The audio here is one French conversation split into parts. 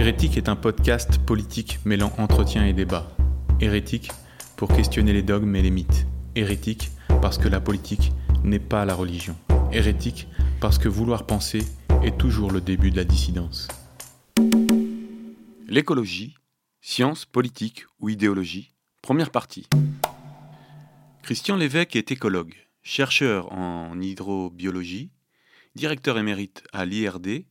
Hérétique est un podcast politique mêlant entretien et débat. Hérétique pour questionner les dogmes et les mythes. Hérétique parce que la politique n'est pas la religion. Hérétique parce que vouloir penser est toujours le début de la dissidence. L'écologie, science, politique ou idéologie, première partie. Christian Lévesque est écologue, chercheur en hydrobiologie, directeur émérite à l'IRD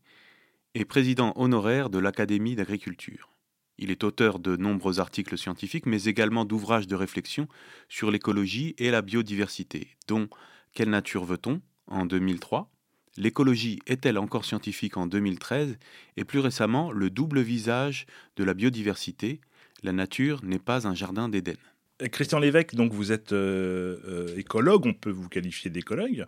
et président honoraire de l'Académie d'agriculture. Il est auteur de nombreux articles scientifiques, mais également d'ouvrages de réflexion sur l'écologie et la biodiversité, dont Quelle nature veut-on en 2003, L'écologie est-elle encore scientifique en 2013 et plus récemment le double visage de la biodiversité, la nature n'est pas un jardin d'Éden. Christian Lévesque, donc vous êtes euh, euh, écologue, on peut vous qualifier d'écologue.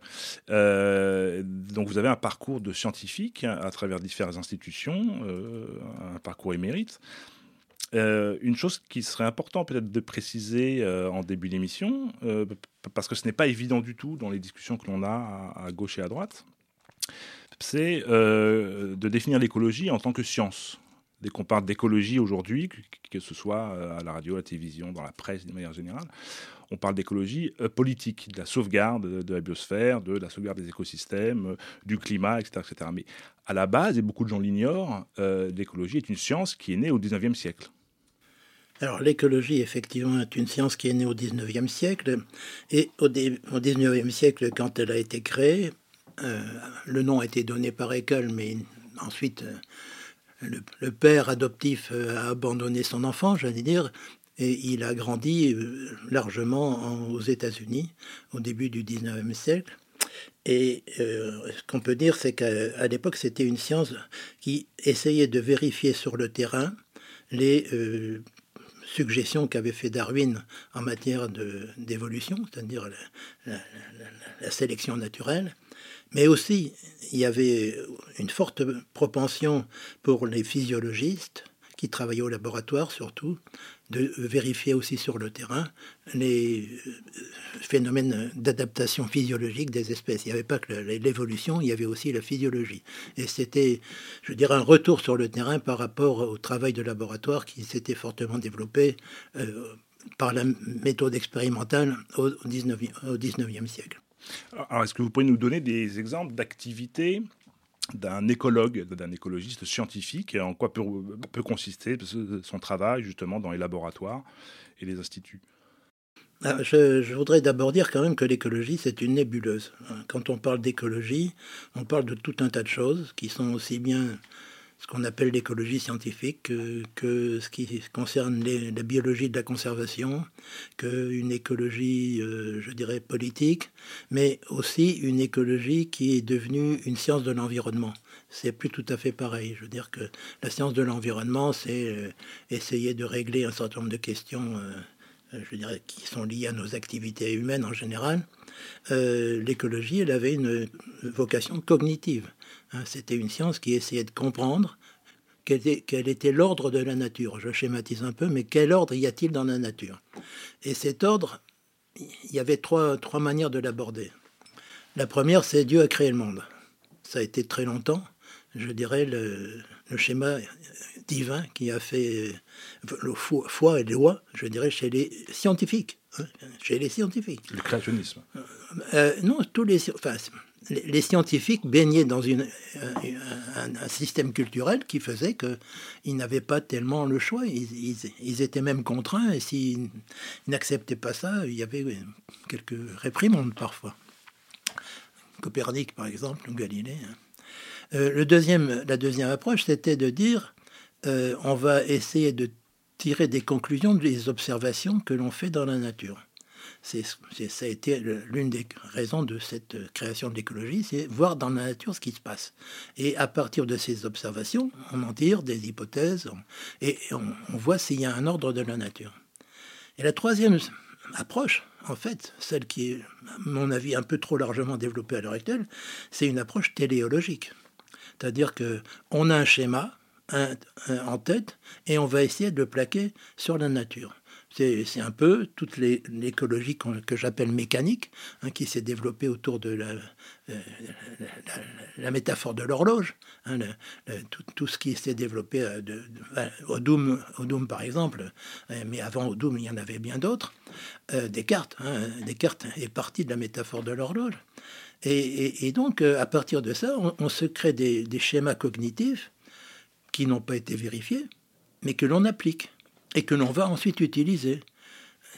Euh, donc vous avez un parcours de scientifique à travers différentes institutions, un parcours émérite. une chose qui serait important peut-être de préciser en début d'émission, parce que ce n'est pas évident du tout dans les discussions que l'on a à, gauche et à droite, c'est de définir l'écologie en tant que science dès qu'on parle d'écologie aujourd'hui, que, ce soit euh, à la radio, à la télévision, dans la presse de manière générale, on parle d'écologie euh, politique, de la sauvegarde de la biosphère, de la sauvegarde des écosystèmes, euh, du climat, etc., etc. Mais à la base, et beaucoup de gens l'ignorent, l'écologie est une science qui est née au 19e siècle. Alors l'écologie, effectivement, est une science qui est née au 19e siècle. Et au, 19e siècle, quand elle a été créée, le nom a été donné par Haeckel, mais ensuite le, père adoptif euh, a abandonné son enfant, j'allais dire, et il a grandi euh, largement aux États-Unis au début du 19e siècle. Et euh, ce qu'on peut dire, c'est qu'à l'époque, c'était une science qui essayait de vérifier sur le terrain les suggestions qu'avait fait Darwin en matière d'évolution, c'est-à-dire la, sélection naturelle, mais aussi, il y avait une forte propension pour les physiologistes, qui travaillaient au laboratoire surtout, de vérifier aussi sur le terrain les euh, phénomènes d'adaptation physiologique des espèces. Il n'y avait pas que l'évolution, il y avait aussi la physiologie. Et c'était, je dirais, un retour sur le terrain par rapport au travail de laboratoire qui s'était fortement développé euh, par la méthode expérimentale au 19e siècle. Alors, est-ce que vous pouvez nous donner des exemples d'activités d'un écologue, d'un écologiste scientifique, en quoi peut, peut, consister son travail justement dans les laboratoires et les instituts? Ah, je, je, voudrais d'abord dire quand même que l'écologie, c'est une nébuleuse. Quand on parle d'écologie, on parle de tout un tas de choses qui sont aussi bien ce qu'on appelle l'écologie scientifique, que, ce qui concerne la biologie de la conservation, qu'une écologie, euh, je dirais, politique, mais aussi une écologie qui est devenue une science de l'environnement. C'est plus tout à fait pareil. Je veux dire que la science de l'environnement, c'est euh, essayer de régler un certain nombre de questions, euh, je dirais, qui sont liées à nos activités humaines en général. L'écologie, elle avait une vocation cognitive c'était une science qui essayait de comprendre quel était, l'ordre de la nature. Je schématise un peu, mais quel ordre y a-t-il dans la nature? Et cet ordre, il y avait trois, trois manières de l'aborder. La première, c'est Dieu a créé le monde. Ça a été très longtemps, je dirais, le, schéma divin qui a fait le foi et loi, je dirais, chez les scientifiques. Hein, chez les scientifiques. Le créationnisme. Euh, non, tous les. Enfin, les scientifiques baignaient dans un, système culturel qui faisait qu'ils n'avaient pas tellement le choix. Ils, étaient même contraints et s'ils n'acceptaient pas ça, il y avait quelques réprimandes parfois. Copernic, par exemple, ou Galilée. Hein. Euh, le deuxième, la deuxième approche, c'était de dire euh, on va essayer de tirer des conclusions des observations que l'on fait dans la nature c'est, ça a été l'une des raisons de cette création de l'écologie, c'est voir dans la nature ce qui se passe. Et à partir de ces observations, on en tire des hypothèses et on, voit s'il y a un ordre de la nature. Et la troisième approche, en fait, celle qui est, à mon avis, un peu trop largement développée à l'heure actuelle, c'est une approche téléologique. C'est-à-dire qu'on a un schéma en tête et on va essayer de le plaquer sur la nature. C'est un peu toute l'écologie que j'appelle mécanique, hein, qui s'est développée autour de la, euh, métaphore de l'horloge, hein, tout, ce qui s'est développé euh, au, Doom, au Doom, par exemple, euh, mais avant au Doom, il y en avait bien d'autres, Descartes. Hein, Descartes est parti de la métaphore de l'horloge. Et, donc, à partir de ça, on, se crée des schémas cognitifs qui n'ont pas été vérifiés, mais que l'on applique et que l'on va ensuite utiliser.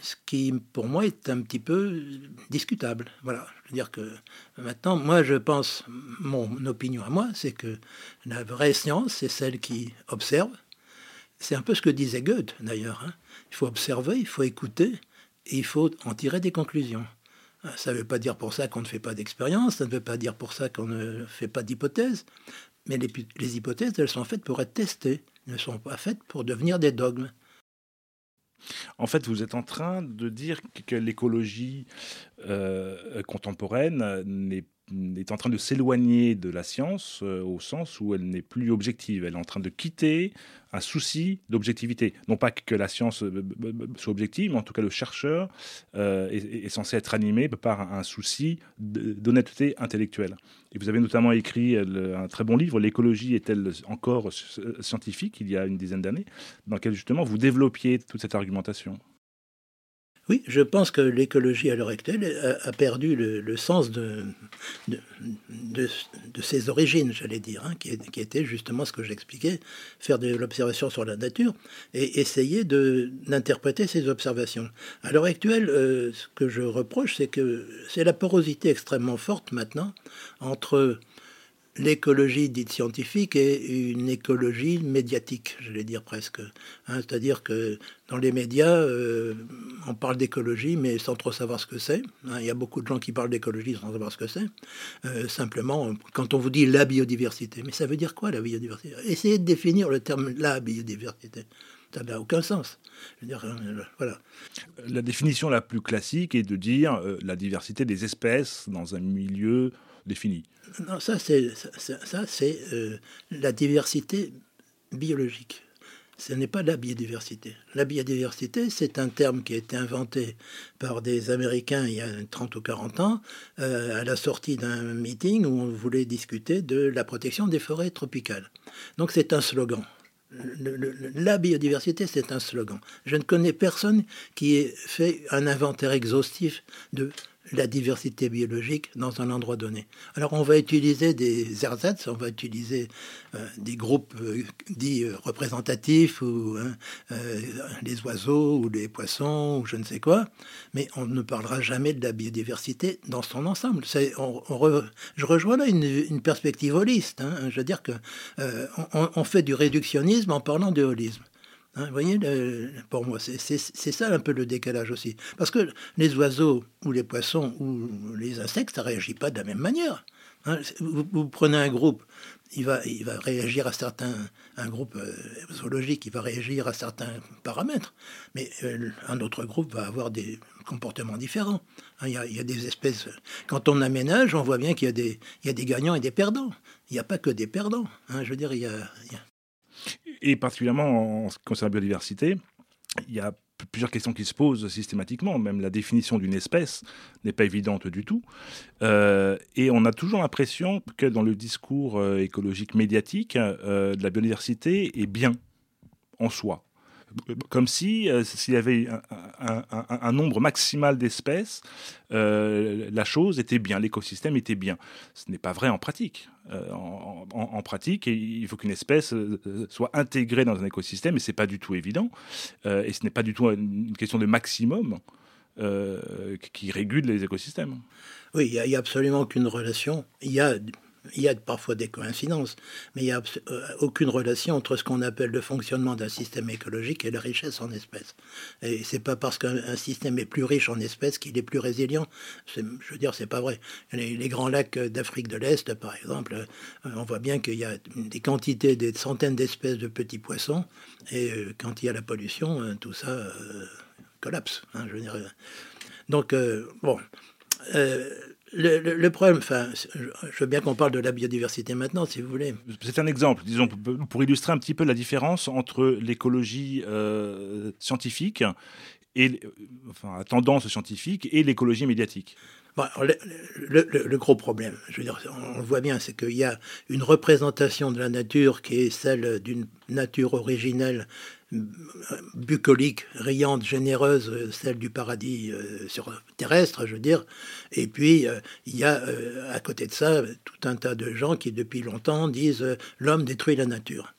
Ce qui, pour moi, est un petit peu discutable. Voilà. Je veux dire que maintenant, moi, je pense, mon opinion à moi, c'est que la vraie science, c'est celle qui observe. C'est un peu ce que disait Goethe, d'ailleurs. Hein. Il faut observer, il faut écouter, et il faut en tirer des conclusions. Ça ne veut pas dire pour ça qu'on ne fait pas d'expérience, ça ne veut pas dire pour ça qu'on ne fait pas d'hypothèses, mais les, les, hypothèses, elles sont faites pour être testées, elles ne sont pas faites pour devenir des dogmes. En fait, vous êtes en train de dire que l'écologie euh, contemporaine n'est est en train de s'éloigner de la science euh, au sens où elle n'est plus objective. Elle est en train de quitter un souci d'objectivité. Non pas que la science euh, soit objective, mais en tout cas le chercheur euh, est, censé être animé par un souci d'honnêteté intellectuelle. Et vous avez notamment écrit un très bon livre, L'écologie est-elle encore scientifique, il y a une dizaine d'années, dans lequel justement vous développiez toute cette argumentation. Oui, je pense que l'écologie à l'heure actuelle a, perdu le, sens de, ses origines, j'allais dire, hein, qui, était justement ce que j'expliquais, faire de l'observation sur la nature et essayer d'interpréter ces observations. À l'heure actuelle, euh, ce que je reproche, c'est que c'est la porosité extrêmement forte maintenant entre l'écologie dite scientifique est une écologie médiatique, je vais dire presque. Hein, c'est-à-dire que dans les médias, euh, on parle d'écologie, mais sans trop savoir ce que c'est. Hein, il y a beaucoup de gens qui parlent d'écologie sans savoir ce que c'est. Euh, simplement, quand on vous dit la biodiversité, mais ça veut dire quoi la biodiversité? Essayez de définir le terme la biodiversité. Ça n'a aucun sens. euh, voilà. La définition la plus classique est de dire la diversité des espèces dans un milieu défini. Non, ça c'est ça, c'est euh, la diversité biologique. Ce n'est pas la biodiversité. La biodiversité, c'est un terme qui a été inventé par des Américains il y a 30 ou 40 ans, euh, à la sortie d'un meeting où on voulait discuter de la protection des forêts tropicales. Donc c'est un slogan. la biodiversité, c'est un slogan. Je ne connais personne qui ait fait un inventaire exhaustif de la diversité biologique dans un endroit donné. Alors on va utiliser des ersatz, on va utiliser euh, des groupes euh, dits euh, représentatifs, ou hein, les oiseaux, ou les poissons, ou je ne sais quoi, mais on ne parlera jamais de la biodiversité dans son ensemble. je rejoins là une, perspective holiste. Hein. je veux dire que on, fait du réductionnisme en parlant de holisme. Hein, vous voyez, pour moi, c'est ça un peu le décalage aussi. Parce que les oiseaux ou les poissons ou les insectes, ça ne réagit pas de la même manière. Hein. vous, prenez un groupe, il va, il va réagir à certains, un groupe euh, zoologique, il va réagir à certains paramètres, mais euh, un autre groupe va avoir des comportements différents. Hein, il, y a, des espèces. Quand on aménage, on voit bien qu'il y, y, a des gagnants et des perdants. Il n'y a pas que des perdants. je veux dire, y a et particulièrement en ce qui concerne la biodiversité, il y a plusieurs questions qui se posent systématiquement. Même la définition d'une espèce n'est pas évidente du tout. Euh, et on a toujours l'impression que dans le discours euh, écologique médiatique, euh, la biodiversité est bien en soi comme si s'il y avait un, nombre maximal d'espèces, la chose était bien, l'écosystème était bien. Ce n'est pas vrai en pratique. Euh, en, pratique. Il faut qu'une espèce euh, soit intégrée dans un écosystème, et c'est pas du tout évident. Euh, et ce n'est pas du tout une question de maximum. qui régule les écosystèmes. Oui, il n'y a, a, absolument aucune relation. Il y a il y a parfois des coïncidences, mais il n'y a euh, aucune relation entre ce qu'on appelle le fonctionnement d'un système écologique et la richesse en espèces. Et c'est pas parce qu'un système est plus riche en espèces qu'il est plus résilient. Je veux dire, c'est pas vrai. Les, grands lacs d'Afrique de l'Est, par exemple, euh, on voit bien qu'il y a des quantités, des centaines d'espèces de petits poissons, et euh, quand il y a la pollution, tout ça collapse. Hein, je veux. Donc, bon le, problème, enfin, je veux bien qu'on parle de la biodiversité maintenant, si vous voulez. C'est un exemple, disons, pour illustrer un petit peu la différence entre l'écologie euh, scientifique et enfin, la tendance scientifique et l'écologie médiatique le, gros problème, je veux dire, on le voit bien, c'est qu'il y a une représentation de la nature qui est celle d'une nature originelle, bucolique, riante, généreuse, celle du paradis euh, sur, terrestre, je veux dire. Et puis, euh, il y a euh, à côté de ça tout un tas de gens qui, depuis longtemps, disent l'homme détruit la nature.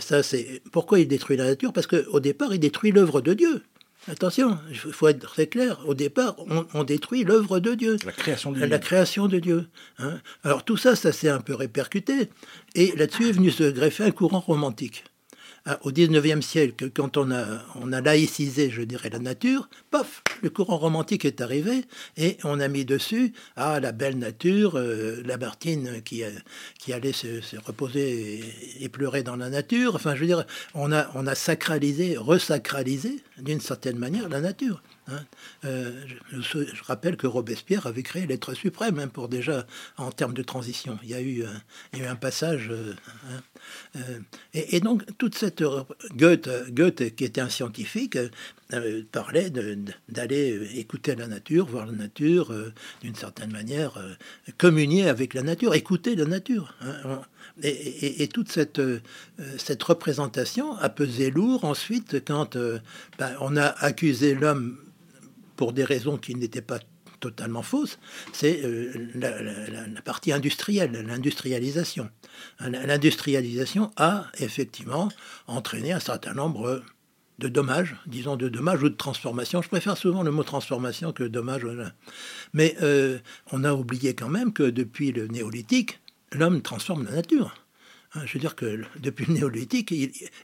Ça, c'est pourquoi il détruit la nature? Parce qu'au départ, il détruit l'œuvre de Dieu. Attention, il faut être très clair. Au départ, on, détruit l'œuvre de Dieu. La création de Dieu. La création de Dieu. Hein. Alors tout ça, ça s'est un peu répercuté. Et là-dessus est venu se greffer un courant romantique. Ah, au 19e siècle, quand on a, on a laïcisé, je dirais, la nature, paf, le courant romantique est arrivé et on a mis dessus ah, la belle nature, euh, la Martine qui, qui allait se, reposer et, pleurer dans la nature. Enfin, je veux dire, on a, on a sacralisé, resacralisé d'une certaine manière la nature. Hein. Euh, je, rappelle que Robespierre avait créé l'être suprême hein, pour déjà en termes de transition. Il y a eu, euh, eu un passage. Euh, hein, et, donc toute cette Goethe, Goethe qui était un scientifique, parlait d'aller écouter la nature, voir la nature, d'une certaine manière, communier avec la nature, écouter la nature. Et, toute cette, cette représentation a pesé lourd ensuite quand ben, on a accusé l'homme pour des raisons qui n'étaient pas totalement fausses, c'est euh, la, partie industrielle, l'industrialisation. L'industrialisation a effectivement entraîné un certain nombre de dommages, disons de dommages ou de transformations. Je préfère souvent le mot transformation que dommage. Mais euh, on a oublié quand même que depuis le néolithique, l'homme transforme la nature. Hein, je veux dire que depuis le néolithique,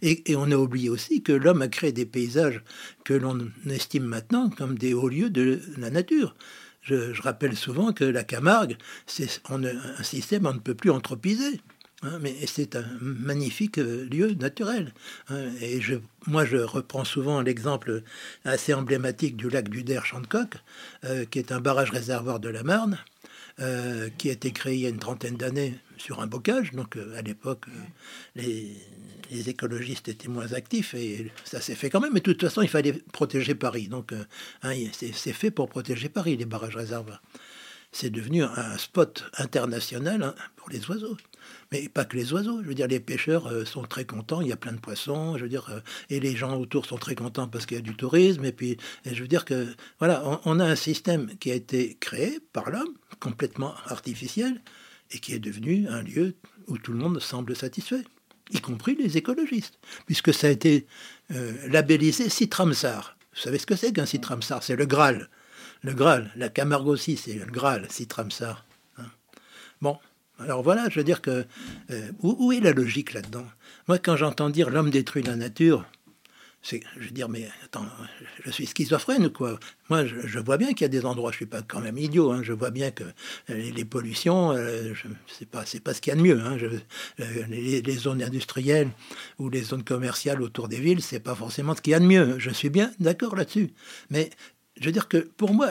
et, on a oublié aussi que l'homme a créé des paysages que l'on estime maintenant comme des hauts lieux de la nature. Je, rappelle souvent que la Camargue, c'est un système on ne peut plus anthropiser. Hein, mais c'est un magnifique euh, lieu naturel. Hein, et je, moi, je reprends souvent l'exemple assez emblématique du lac du Der Chantecoq, euh, qui est un barrage réservoir de la Marne, euh, qui a été créé il y a une trentaine d'années sur un bocage. Donc euh, à l'époque, euh, les, écologistes étaient moins actifs et ça s'est fait quand même. Mais de toute façon, il fallait protéger Paris. Donc hein, c'est fait pour protéger Paris, les barrages réservoirs. C'est devenu un spot international hein, pour les oiseaux. Mais pas que les oiseaux. Je veux dire, les pêcheurs sont très contents. Il y a plein de poissons. Je veux dire, et les gens autour sont très contents parce qu'il y a du tourisme. Et puis, je veux dire que voilà, on a un système qui a été créé par l'homme complètement artificiel et qui est devenu un lieu où tout le monde semble satisfait, y compris les écologistes, puisque ça a été euh, labellisé Citramsar. Vous savez ce que c'est qu'un Citramsar? C'est le Graal. Le Graal, la Camargue aussi, c'est le Graal, Citramsar. Hein. bon, alors voilà, je veux dire que euh, où, est la logique là-dedans? Moi, quand j'entends dire l'homme détruit la nature, je veux dire, mais attends, je suis schizophrène quoi Moi, je, vois bien qu'il y a des endroits, je suis pas quand même idiot, hein, je vois bien que les, pollutions, euh, c'est pas, c'est pas ce qu'il y a de mieux. Hein, euh, les, zones industrielles ou les zones commerciales autour des villes, c'est pas forcément ce qu'il y a de mieux. Je suis bien d'accord là-dessus. Mais je veux dire que pour moi,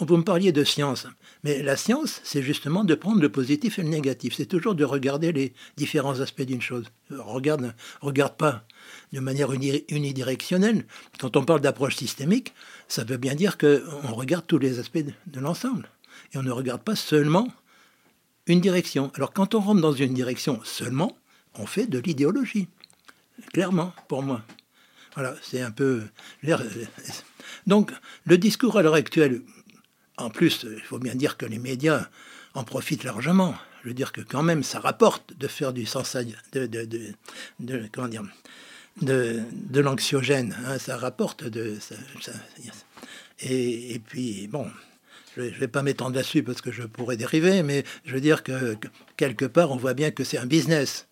vous me parliez de science, mais la science, c'est justement de prendre le positif et le négatif. C'est toujours de regarder les différents aspects d'une chose. Regarde, regarde pas de manière unidirectionnelle. Quand on parle d'approche systémique, ça veut bien dire qu'on regarde tous les aspects de, l'ensemble. Et on ne regarde pas seulement une direction. Alors quand on rentre dans une direction seulement, on fait de l'idéologie. Clairement, pour moi. Voilà, c'est un peu... Donc, le discours à l'heure actuelle, en plus, il faut bien dire que les médias en profitent largement. Je veux dire que quand même, ça rapporte de faire du sens... De, de, de, comment dire de, de l'anxiogène. Hein, ça rapporte de. et, puis, bon, je ne vais pas m'étendre là-dessus parce que je pourrais dériver, mais je veux dire que, quelque part, on voit bien que c'est un business.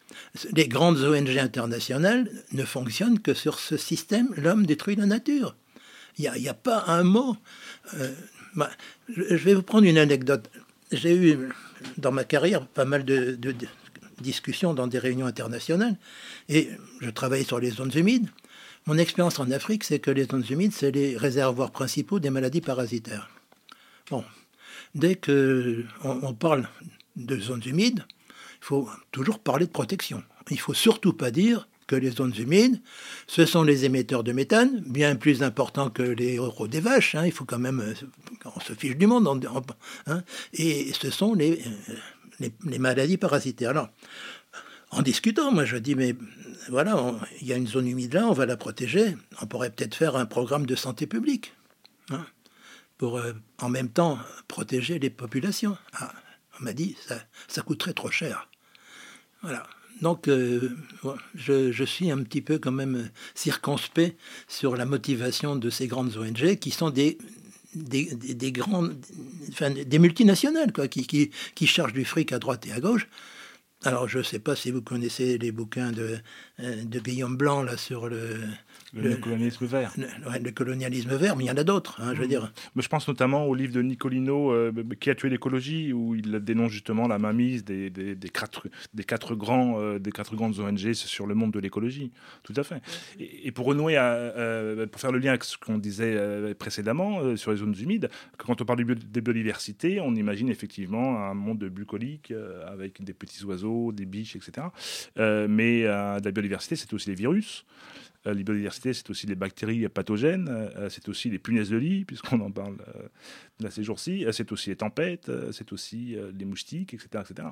Les grandes ONG internationales ne fonctionnent que sur ce système l'homme détruit la nature. Il n'y a, pas un mot. Euh, je vais vous prendre une anecdote. J'ai eu dans ma carrière pas mal de, discussions dans des réunions internationales. Et je travaillais sur les zones humides. Mon expérience en Afrique, c'est que les zones humides, c'est les réservoirs principaux des maladies parasitaires. Bon, dès que on, parle de zones humides, il faut toujours parler de protection. Il faut surtout pas dire que les zones humides. Ce sont les émetteurs de méthane, bien plus importants que les euros des vaches. Hein. il faut quand même, euh, on se fiche du monde. Hein. et ce sont les, les, les, maladies parasitaires. Alors, en discutant, moi je dis, mais voilà, il y a une zone humide là, on va la protéger. On pourrait peut-être faire un programme de santé publique hein, pour euh, en même temps protéger les populations. Ah, on m'a dit, ça, ça coûterait trop cher. Voilà. Donc, euh, je, suis un petit peu quand même circonspect sur la motivation de ces grandes ONG qui sont des, des, grandes, des multinationales quoi, qui, qui, qui chargent du fric à droite et à gauche. Alors, je ne sais pas si vous connaissez les bouquins de, euh, de Guillaume Blanc là, sur le, le, colonialisme vert. Le, colonialisme vert, mais il y en a d'autres, hein, je veux mmh. dire. Mais je pense notamment au livre de Nicolino, euh, Qui a tué l'écologie, où il dénonce justement la mainmise des, des, des, quatre, des, quatre, grands, euh, des quatre grandes ONG sur le monde de l'écologie. Tout à fait. Et, pour renouer, à, pour faire le lien avec ce qu'on disait précédemment sur les zones humides, quand on parle de biodiversité, on imagine effectivement un monde bucolique avec des petits oiseaux des biches, etc. Euh, mais euh, la biodiversité, c'est aussi les virus. Euh, la biodiversité, c'est aussi les bactéries pathogènes, c'est aussi les punaises de lit, puisqu'on en parle là ces jours-ci, c'est aussi les tempêtes, c'est aussi les moustiques, etc. etc.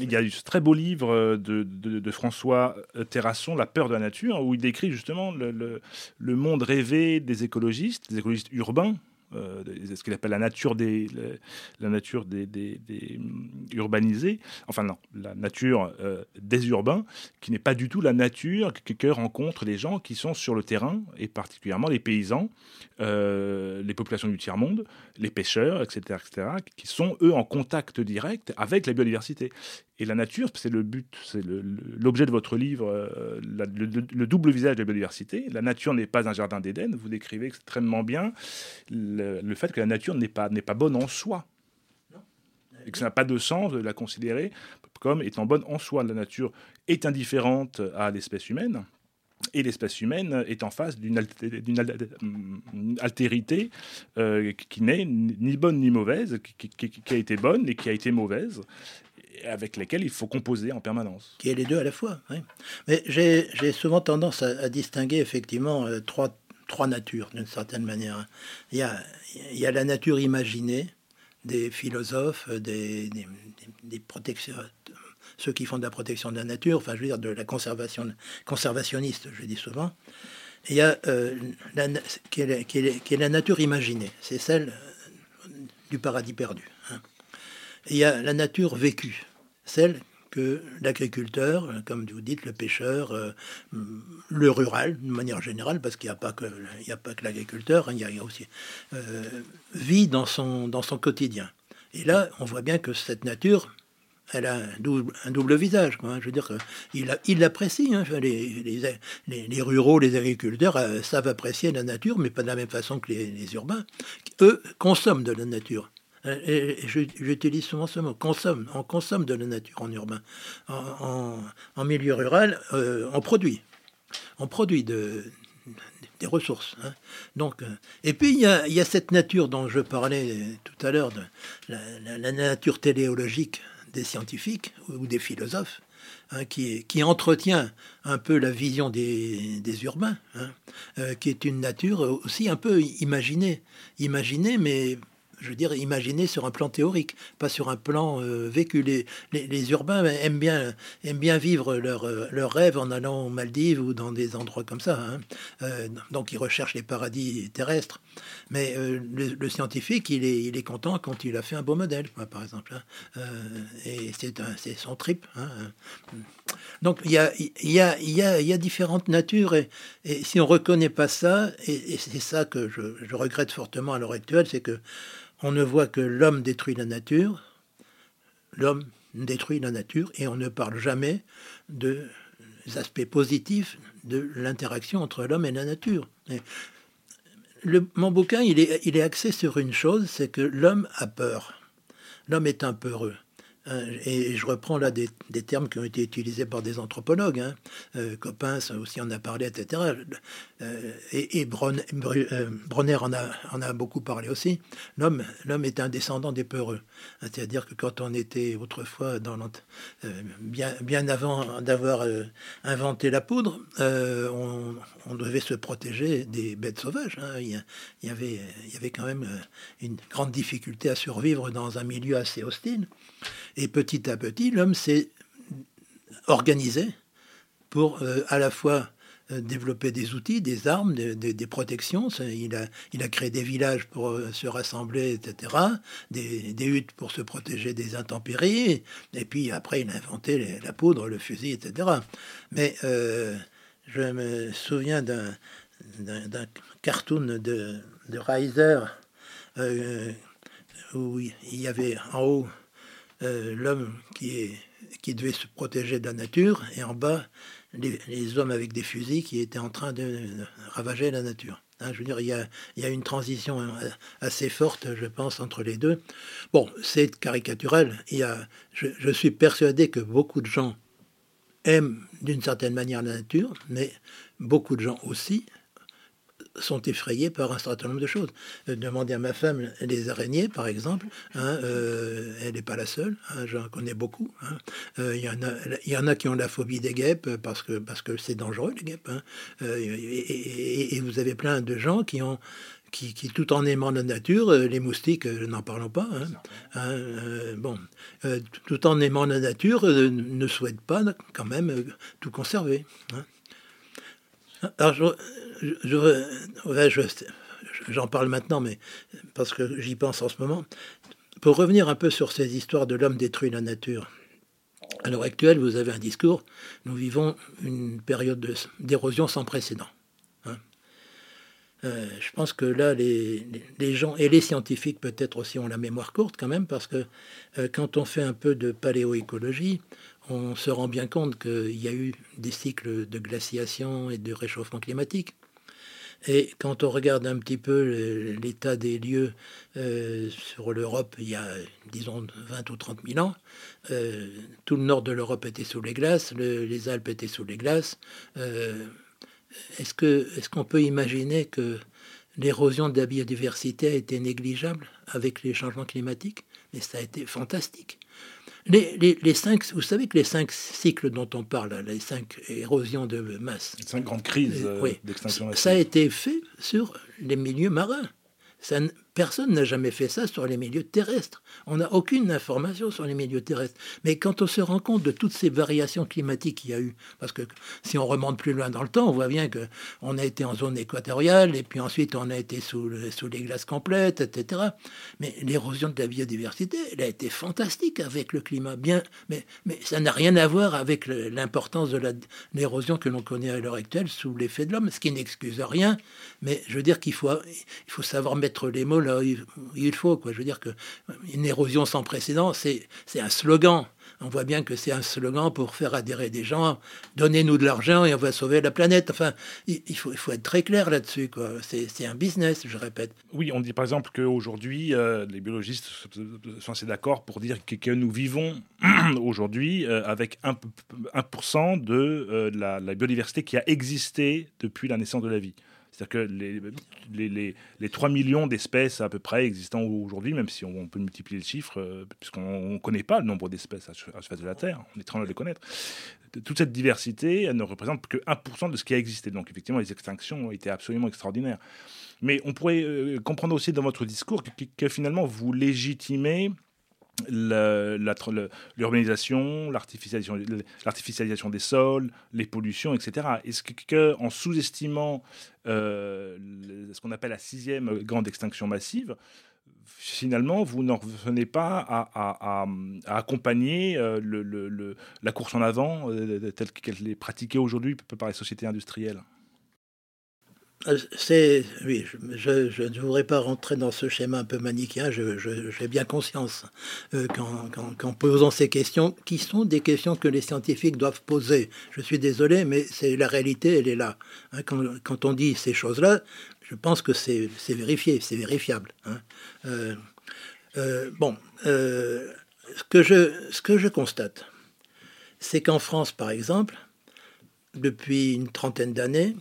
Il y a eu ce très beau livre de, François Terrasson, La peur de la nature, où il décrit justement le monde rêvé des écologistes, des écologistes urbains, euh, ce qu'il appelle la nature des, la nature des, mm, urbanisés, enfin non, la nature euh, des urbains, qui n'est pas du tout la nature que, que, rencontrent les gens qui sont sur le terrain, et particulièrement les paysans, euh, les populations du tiers-monde, les pêcheurs, etc., etc., qui sont, eux, en contact direct avec la biodiversité. Et la nature, c'est le but, c'est l'objet de votre livre, euh, le, double visage de la biodiversité. La nature n'est pas un jardin d'Éden. Vous décrivez extrêmement bien le, fait que la nature n'est pas, pas bonne en soi. Et que ça n'a pas de sens de la considérer comme étant bonne en soi. La nature est indifférente à l'espèce humaine. Et l'espèce humaine est en face d'une altérité euh, qui n'est ni bonne ni mauvaise, qui, a été bonne et qui a été mauvaise avec lesquels il faut composer en permanence. Qui est les deux à la fois. Mais j'ai souvent tendance à, distinguer effectivement euh, trois, trois natures d'une certaine manière. Il y, a, il y a la nature imaginée des philosophes, des, des, protections, ceux qui font de la protection de la nature, enfin je veux dire de la conservation conservationniste, je dis souvent. il y a euh, la, qui, est, qui, est, la nature imaginée, c'est celle du paradis perdu. Hein. Il y a la nature vécue, celle que l'agriculteur, comme vous dites, le pêcheur, euh, le rural, de manière générale, parce qu'il n'y a pas que, l'agriculteur, hein, il, y a aussi, euh, vit dans son, quotidien. Et là, on voit bien que cette nature, elle a un double, visage. Hein. Je veux dire qu'il il l'apprécie. Hein, les, ruraux, les agriculteurs euh, savent apprécier la nature, mais pas de la même façon que les, urbains. Eux consomment de la nature. Euh, j'utilise souvent ce mot, consomme. On consomme de la nature en urbain. En, milieu rural, euh, on produit. On produit de, des ressources. Hein. Donc, euh, et puis, il y, a, y, a, cette nature dont je parlais tout à l'heure, la, la, nature téléologique des scientifiques ou des philosophes, hein, qui, qui, entretient un peu la vision des, des urbains, hein, qui est une nature aussi un peu imaginée. Imaginée, mais je veux dire, imaginer sur un plan théorique, pas sur un plan euh, vécu. Les, les, urbains aiment bien, aiment bien vivre leur, euh, leur rêve en allant aux Maldives ou dans des endroits comme ça. Hein. Euh, donc ils recherchent les paradis terrestres. Mais le, scientifique, il est, il est content quand il a fait un beau modèle, par exemple. Hein. et c'est son trip. Hein. Donc il y a, y, a, y, a, y a différentes natures et, et si on reconnaît pas ça, et, c'est ça que je regrette fortement à l'heure actuelle, c'est que on ne voit que l'homme détruit la nature, l'homme détruit la nature, et on ne parle jamais des aspects positifs de l'interaction entre l'homme et la nature. mon bouquin, il est axé sur une chose, c'est que l'homme a peur. L'homme est un peureux. Hein, et je reprends là des, termes qui ont été utilisés par des anthropologues, hein. Euh, aussi en a parlé, etc. Euh, et, euh, Bronner en a, beaucoup parlé aussi. L'homme, est un descendant des peureux. Hein, c'est-à-dire que quand on était autrefois, dans bien, bien avant d'avoir inventé la poudre, on, devait se protéger des bêtes sauvages. Avait, il y avait quand même une grande difficulté à survivre dans un milieu assez hostile. Et petit à petit, l'homme s'est organisé pour euh, à la fois euh, développer des outils, des armes, des, protections. Il a, il a, créé des villages pour euh, se rassembler, etc., des, huttes pour se protéger des intempéries, et puis après il a inventé la poudre, le fusil, etc. Mais je me souviens d'un cartoon de, de Reiser où il y avait en haut euh, l'homme qui, est, qui devait se protéger de la nature, et en bas, les, hommes avec des fusils qui étaient en train de ravager la nature. Hein, je veux dire, il y, a, il y, a, une transition assez forte, je pense, entre les deux. Bon, c'est caricatural. Il y a, je suis persuadé que beaucoup de gens aiment d'une certaine manière la nature, mais beaucoup de gens aussi sont effrayés par un certain nombre de choses. Euh, demandez à ma femme les araignées, par exemple. Hein, euh, elle n'est pas la seule. Hein, J'en connais beaucoup. Hein. Euh, il y, en a, y en a qui ont la phobie des guêpes parce que parce que c'est dangereux les guêpes. Et, vous avez plein de gens qui ont qui, qui, tout en aimant la nature, les moustiques, n'en parlons pas, bon, tout en aimant la nature, ne souhaitent pas quand même tout conserver. Alors, je, j'en parle maintenant, mais parce que j'y pense en ce moment. Pour revenir un peu sur ces histoires de l'homme détruit la nature. À l'heure actuelle, vous avez un discours. Nous vivons une période d'érosion sans précédent. Hein. Euh, je pense que là, les, les, gens et les scientifiques peut-être aussi ont la mémoire courte quand même, parce que euh, quand on fait un peu de paléoécologie, on se rend bien compte qu'il y a eu des cycles de glaciation et de réchauffement climatique. Et quand on regarde un petit peu l'état des lieux euh, sur l'Europe, il y a, disons, 20 ou 30 000 ans, euh, tout le nord de l'Europe était sous les glaces, les Alpes étaient sous les glaces. Euh, est-ce qu'on peut imaginer que l'érosion de la biodiversité a été négligeable avec les changements climatiques? Mais ça a été fantastique. Les, cinq, vous savez que les cinq cycles dont on parle, les cinq érosions de masse, les cinq grandes crises euh, d'extinction Ça a été fait sur les milieux marins. Ça, Personne n'a jamais fait ça sur les milieux terrestres. On n'a aucune information sur les milieux terrestres. Mais quand on se rend compte de toutes ces variations climatiques qu'il y a eu, parce que si on remonte plus loin dans le temps, on voit bien que on a été en zone équatoriale et puis ensuite on a été sous, les glaces complètes, etc. Mais l'érosion de la biodiversité, elle a été fantastique avec le climat. Bien, mais, ça n'a rien à voir avec l'importance de l'érosion que l'on connaît à l'heure actuelle sous l'effet de l'homme, ce qui n'excuse rien. Mais je veux dire qu'il faut, faut savoir mettre les mots il faut. Quoi. Je veux dire qu'une érosion sans précédent, c'est un slogan. On voit bien que c'est un slogan pour faire adhérer des gens. Donnez-nous de l'argent et on va sauver la planète. Enfin, il, faut, il faut être très clair là-dessus. C'est un business, je répète. Oui, on dit par exemple qu'aujourd'hui, euh, les biologistes sont assez d'accord pour dire que, nous vivons aujourd'hui euh, avec 1%, 1 de euh, la biodiversité qui a existé depuis la naissance de la vie. C'est-à-dire que les, les, les, 3 millions d'espèces à peu près existant aujourd'hui, même si on, peut multiplier le chiffre, euh, puisqu'on ne connaît pas le nombre d'espèces à, la surface de la Terre, on est en train de les connaître. Toute cette diversité, elle ne représente que 1% de ce qui a existé. Donc effectivement, les extinctions ont été absolument extraordinaires. Mais on pourrait euh, comprendre aussi dans votre discours que finalement, vous légitimez l'urbanisation, l'artificialisation des sols, les pollutions, etc. Est-ce que, sous-estimant euh, ce qu'on appelle la sixième grande extinction massive, finalement, vous n'en revenez pas à, accompagner euh, la course en avant euh, telle qu'elle est pratiquée aujourd'hui par les sociétés industrielles? C'est oui, je, ne voudrais pas rentrer dans ce schéma un peu manichéen. J'ai bien conscience euh, qu'en posant ces questions, qui sont des questions que les scientifiques doivent poser. Je suis désolé, mais c'est la réalité, elle est là. Hein, quand, on dit ces choses-là, je pense que c'est vérifié, c'est vérifiable. Hein. Euh, bon, ce que je constate, c'est qu'en France, par exemple, depuis une trentaine d'années,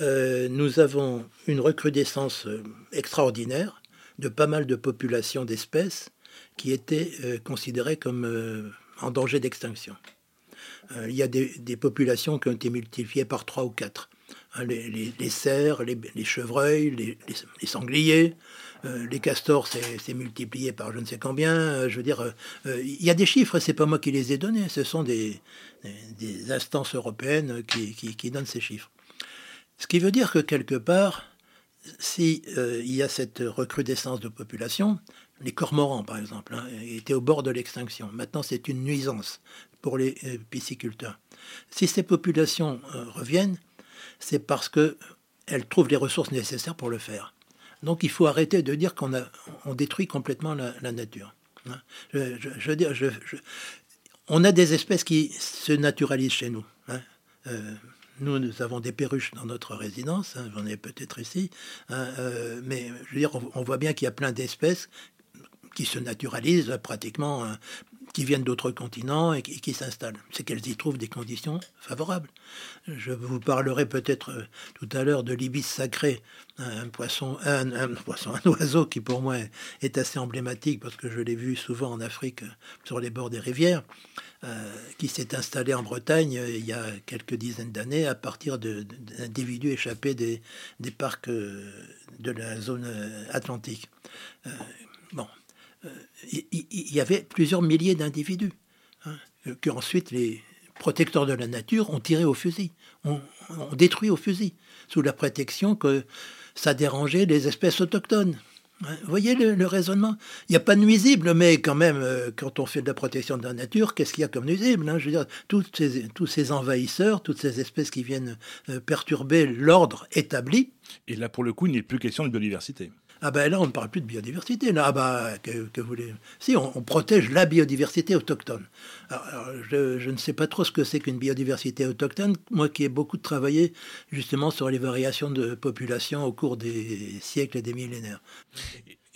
euh, nous avons une recrudescence euh, extraordinaire de pas mal de populations d'espèces qui étaient euh, considérées comme en danger d'extinction. il y a des, populations qui ont été multipliées par trois ou quatre. Hein, les, cerfs, les, chevreuils, les, sangliers, les castors, c'est multiplié par je ne sais combien. je veux dire, il y a des chiffres, c'est pas moi qui les ai donnés, ce sont des, instances européennes qui donnent ces chiffres. Ce qui veut dire que quelque part, s'il euh, y a cette recrudescence de population, les cormorans par exemple hein, étaient au bord de l'extinction. Maintenant, c'est une nuisance pour les euh, pisciculteurs. Si ces populations euh, reviennent, c'est parce qu'elles trouvent les ressources nécessaires pour le faire. Donc il faut arrêter de dire qu'on on détruit complètement la, nature. Hein. On a des espèces qui se naturalisent chez nous. Hein. Nous, nous avons des perruches dans notre résidence, hein, j'en ai peut-être ici, hein, euh, mais je veux dire, on, voit bien qu'il y a plein d'espèces qui se naturalisent pratiquement, hein, qui viennent d'autres continents et qui, s'installent. C'est qu'elles y trouvent des conditions favorables. Je vous parlerai peut-être euh, tout à l'heure de l'ibis sacré, un poisson, un, poisson, un oiseau qui pour moi est assez emblématique parce que je l'ai vu souvent en Afrique sur les bords des rivières. Euh, qui s'est installé en Bretagne euh, il y a quelques dizaines d'années à partir d'individus échappés des, parcs euh, de la zone atlantique. bon, il y, avait plusieurs milliers d'individus hein, que ensuite les protecteurs de la nature ont tiré au fusil, ont, détruit au fusil, sous la protection que ça dérangeait les espèces autochtones. Vous voyez le, raisonnement? Il n'y a pas de nuisible, mais quand même, euh, quand on fait de la protection de la nature, qu'est-ce qu'il y a comme nuisible hein? Je veux dire, ces, tous ces envahisseurs, toutes ces espèces qui viennent euh, perturber l'ordre établi. Et là, pour le coup, il n'est plus question de biodiversité. Ah ben là, on ne parle plus de biodiversité. Ah ben, que, voulez Si, on, protège la biodiversité autochtone. Alors, je, je, ne sais pas trop ce que c'est qu'une biodiversité autochtone. Moi qui ai beaucoup travaillé justement sur les variations de population au cours des siècles et des millénaires.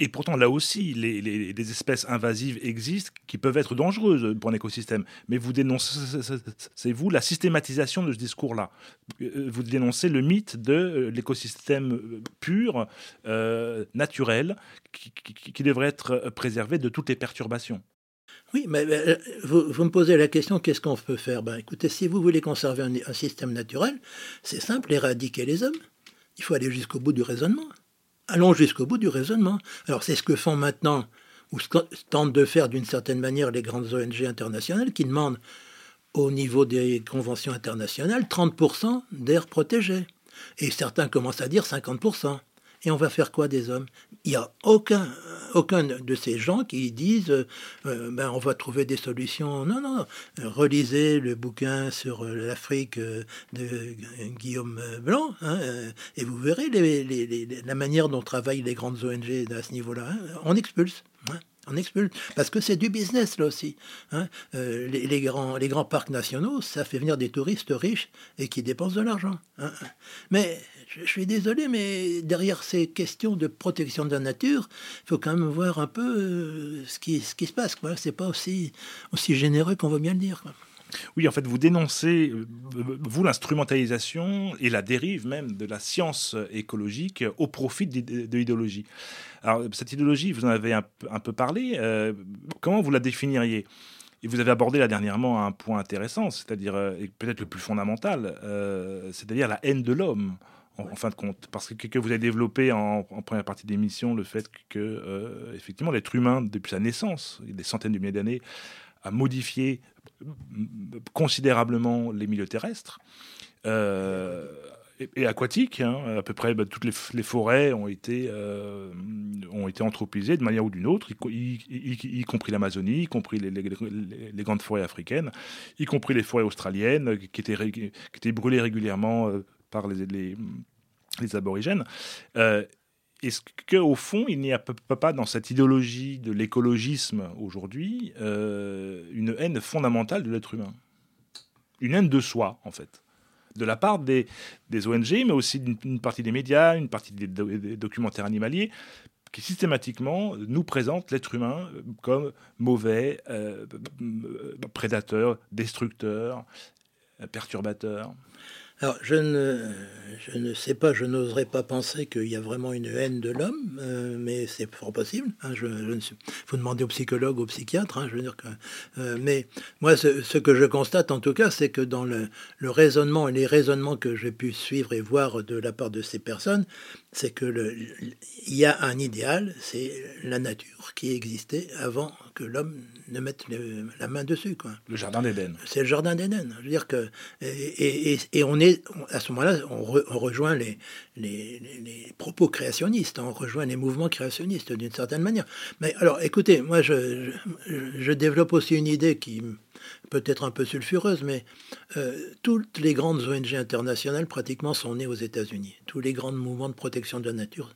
Et pourtant, là aussi, les, espèces invasives existent qui peuvent être dangereuses pour un écosystème. Mais vous dénoncez, c'est vous, la systématisation de ce discours-là. Euh, vous dénoncez le mythe de euh, l'écosystème euh, pur, naturel, qui, devrait être préservé de toutes les perturbations. Oui, mais, vous, me posez la question, qu'est-ce qu'on peut faire? Ben, Écoutez, si vous voulez conserver un système naturel, c'est simple, éradiquer les hommes. Il faut aller jusqu'au bout du raisonnement allons jusqu'au bout du raisonnement. Alors c'est ce que font maintenant, ou ce tentent de faire d'une certaine manière les grandes ONG internationales qui demandent au niveau des conventions internationales 30% d'air protégé. Et certains commencent à dire 50%. Et on va faire quoi des hommes? Il n'y a aucun, aucun de ces gens qui disent euh, ben on va trouver des solutions. Non, non, relisez le bouquin sur euh, l'Afrique euh, de Guillaume Blanc hein, et vous verrez la manière dont travaillent les grandes ONG à ce niveau-là. Hein. On expulse. Hein. On expulse. Parce que c'est du business là aussi. les, grands, les grands parcs nationaux, ça fait venir des touristes riches et qui dépensent de l'argent. Mais je, suis désolé, mais derrière ces questions de protection de la nature, il faut quand même voir un peu euh, ce, qui, se passe. Ce n'est pas aussi généreux qu'on veut bien le dire. Oui, en fait, vous dénoncez, euh, vous, l'instrumentalisation et la dérive même de la science écologique au profit de, l'idéologie. Alors, cette idéologie, vous en avez un, peu parlé. Euh, comment vous la définiriez? Et vous avez abordé là dernièrement un point intéressant, c'est-à-dire, et peut-être le plus fondamental, c'est-à-dire la haine de l'homme en, fin de compte, parce que, vous avez développé en, première partie de l'émission le fait que, euh, effectivement, l'être humain, depuis sa naissance, des centaines de milliers d'années, a modifié considérablement les milieux terrestres. Euh, et, aquatiques, hein, à peu près bah, toutes les, forêts ont été, euh, ont été anthropisées de manière ou d'une autre, y, compris l'Amazonie, y compris les, grandes forêts africaines, y compris les forêts australiennes qui étaient, qui étaient brûlées régulièrement par les, les, aborigènes. Euh, est-ce qu'au fond, il n'y a pas dans cette idéologie de l'écologisme aujourd'hui euh, une haine fondamentale de l'être humain? Une haine de soi, en fait de la part des, ONG, mais aussi d'une partie des médias, une partie des, documentaires animaliers, qui systématiquement nous présente l'être humain comme mauvais, prédateur, destructeur, perturbateur. Alors, je ne, je ne sais pas, je n'oserais pas penser qu'il y a vraiment une haine de l'homme, euh, mais c'est fort possible. Hein, je, ne faut demander aux psychologues, aux psychiatres. Hein, je veux dire euh, mais moi, ce, que je constate en tout cas, c'est que dans le, le raisonnement et les raisonnements que j'ai pu suivre et voir de la part de ces personnes, c'est que le, il y a un idéal, c'est la nature qui existait avant que l'homme ne mette la main dessus. Quoi. Le jardin d'Éden. C'est le jardin d'Éden. Je veux dire que et, et, et on est à ce moment-là, on, rejoint les, les, les, propos créationnistes, on rejoint les mouvements créationnistes d'une certaine manière. Mais alors, écoutez, moi, je, je, développe aussi une idée qui peut être un peu sulfureuse, mais euh, toutes les grandes ONG internationales pratiquement sont nées aux États-Unis. Tous les grands mouvements de protection de la nature.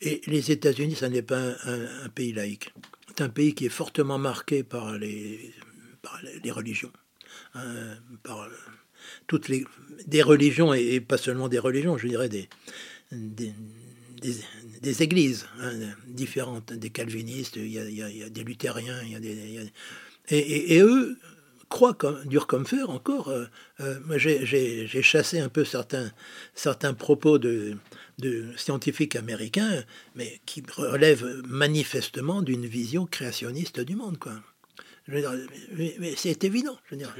Et les États-Unis, ça n'est pas un, pays laïque. C'est un pays qui est fortement marqué par les, religions, hein, par toutes les des religions et, pas seulement des religions, je dirais des des, églises hein, différentes, des calvinistes, il y, a, des luthériens, il y a des, et, eux croient comme, dur comme fer encore. Euh, euh, j'ai chassé un peu certains, certains propos de, de scientifiques américains, mais qui relèvent manifestement d'une vision créationniste du monde, quoi mais, c'est évident. Je veux dire.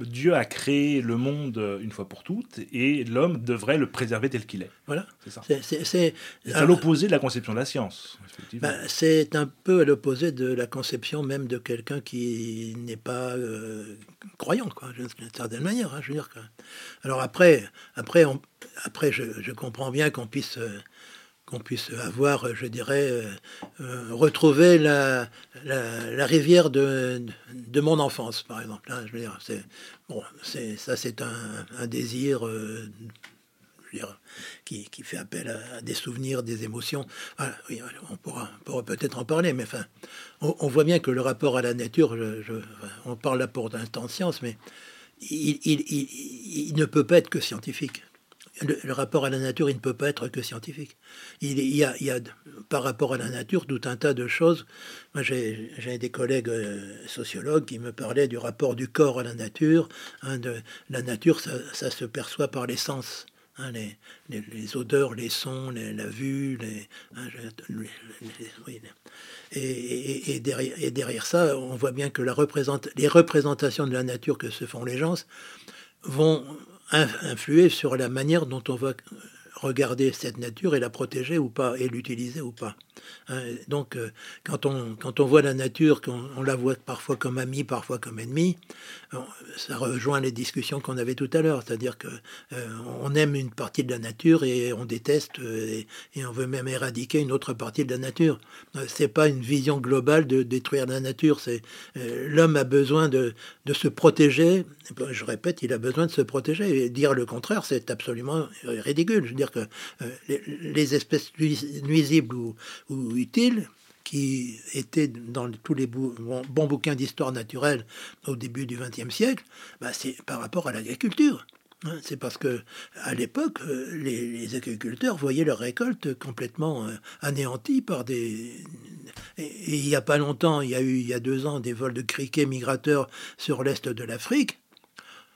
Dieu a créé le monde une fois pour toutes et l'homme devrait le préserver tel qu'il est. Voilà. C'est ça. C'est à l'opposé de la conception de la science. Ben, c'est un peu à l'opposé de la conception même de quelqu'un qui n'est pas euh, croyant, quoi, d'une certaine manière. Hein, je veux dire que... Alors après, après, on, après je, je, comprends bien qu'on puisse. Euh, qu'on puisse avoir, je dirais, euh, euh, retrouver la, la, rivière de, de, mon enfance, par exemple. Hein, je veux dire, c'est, bon, c'est, ça, c'est un, un désir euh, dire, qui, qui, fait appel à, des souvenirs, des émotions. oui, on pourra, peut-être en parler, mais enfin, on, voit bien que le rapport à la nature, je, on parle là pour l'instant de science, mais il ne peut pas être que scientifique le, rapport à la nature, il ne peut pas être que scientifique. Il, y a, par rapport à la nature, tout un tas de choses. Moi, j'ai des collègues euh, sociologues qui me parlaient du rapport du corps à la nature. Hein, de, la nature, ça, se perçoit par les sens. Hein, les, odeurs, les sons, la vue, les, hein, et, et, derrière, et, derrière, ça, on voit bien que la les représentations de la nature que se font les gens vont influer sur la manière dont on va regarder cette nature et la protéger ou pas, et l'utiliser ou pas. Hein, donc, euh, quand, on, quand on voit la nature, qu'on on la voit parfois comme amie, parfois comme ennemie, ça rejoint les discussions qu'on avait tout à l'heure, c'est-à-dire que euh, aime une partie de la nature et on déteste euh, et, on veut même éradiquer une autre partie de la nature. C'est pas une vision globale de détruire la nature. C'est l'homme a besoin de, de se protéger. Je répète, il a besoin de se protéger. Et dire le contraire, c'est absolument ridicule. Je veux dire que les, les espèces nuisibles ou, utiles qui étaient dans tous les bons, bouquins d'histoire naturelle au début du XXe siècle, bah c'est par rapport à l'agriculture. Hein. c'est parce que à l'époque, euh, les, agriculteurs voyaient leur récolte complètement euh, anéantie par des. Et, il n'y a pas longtemps, il y a eu il y a deux ans des vols de criquets migrateurs sur l'est de l'Afrique.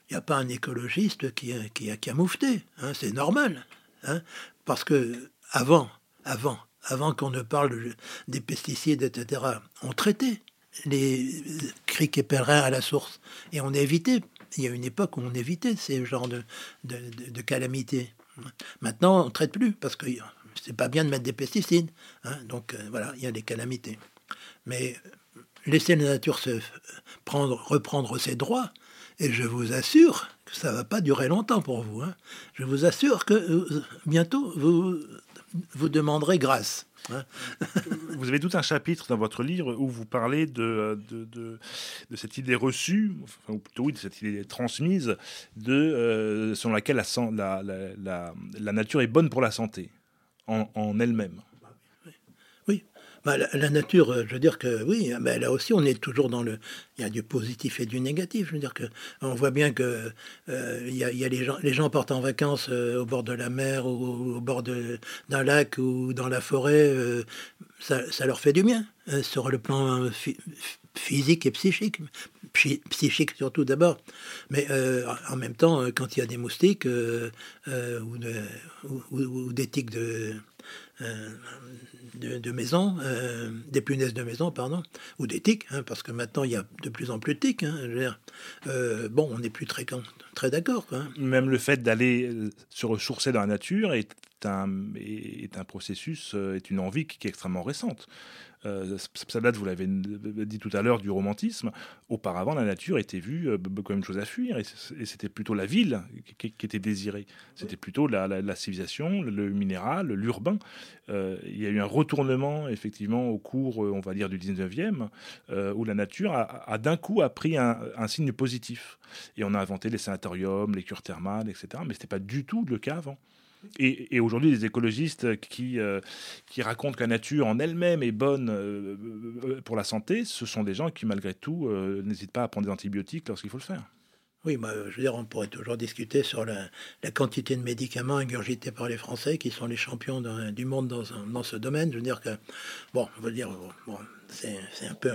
Il n'y a pas un écologiste qui, qui, a, qui a moufté. Hein, c'est normal. Hein, parce que avant, avant, avant qu'on ne parle des pesticides, etc., on traitait les criquets pèlerins à la source. Et on évitait, il y a une époque où on évitait ces genres de, calamités. Maintenant, on ne traite plus, parce que c'est pas bien de mettre des pesticides. Hein. donc euh, voilà, il y a des calamités. Mais laisser la nature reprendre ses droits, et je vous assure ça ne va pas durer longtemps pour vous. Hein. Je vous assure que euh, bientôt, vous vous demanderez grâce. Hein. vous avez tout un chapitre dans votre livre où vous parlez de, de, de, cette idée reçue, ou plutôt oui, de cette idée transmise, de, euh, selon laquelle la, la, la, nature est bonne pour la santé, en elle-même. Bah, la, nature, euh, je veux dire que oui, bah, là aussi on est toujours dans le. Il y a du positif et du négatif. Je veux dire que on voit bien que euh, il, y a, les gens, les gens partent en vacances euh, au bord de la mer ou au, bord d'un lac ou dans la forêt. ça, ça, leur fait du bien sur le plan physique et psychique. Psychique surtout d'abord. Mais en même temps, quand il y a des moustiques ou, ou, des tiques de de, maison, euh, des punaises de maison, pardon, ou des tiques, hein, parce que maintenant il y a de plus en plus de tiques. Hein, euh, bon, on n'est plus très, d'accord. Hein. Même le fait d'aller euh, se ressourcer dans la nature est un, est un processus, est une envie qui est extrêmement récente. Euh, date, vous l'avez dit tout à l'heure, du romantisme. Auparavant, la nature était vue euh, comme une chose à fuir, et c'était plutôt la ville qui, était désirée. C'était plutôt la, civilisation, le minéral, l'urbain. Euh, il y a eu un retournement, effectivement, au cours, on va dire, du 19e, où la nature a, d'un coup a pris un, signe positif. Et on a inventé les sanatoriums, les cures thermales, etc. Mais ce n'était pas du tout le cas avant. Et, aujourd'hui, les écologistes qui, euh, qui racontent que la nature en elle-même est bonne euh, euh, pour la santé, ce sont des gens qui, malgré tout, n'hésitent pas à prendre des antibiotiques lorsqu'il faut le faire. Oui, bah, je veux dire, on pourrait toujours discuter sur la, quantité de médicaments ingurgités par les Français, qui sont les champions du monde dans, ce domaine. Je veux dire que, bon, on va dire, bon, c'est un peu.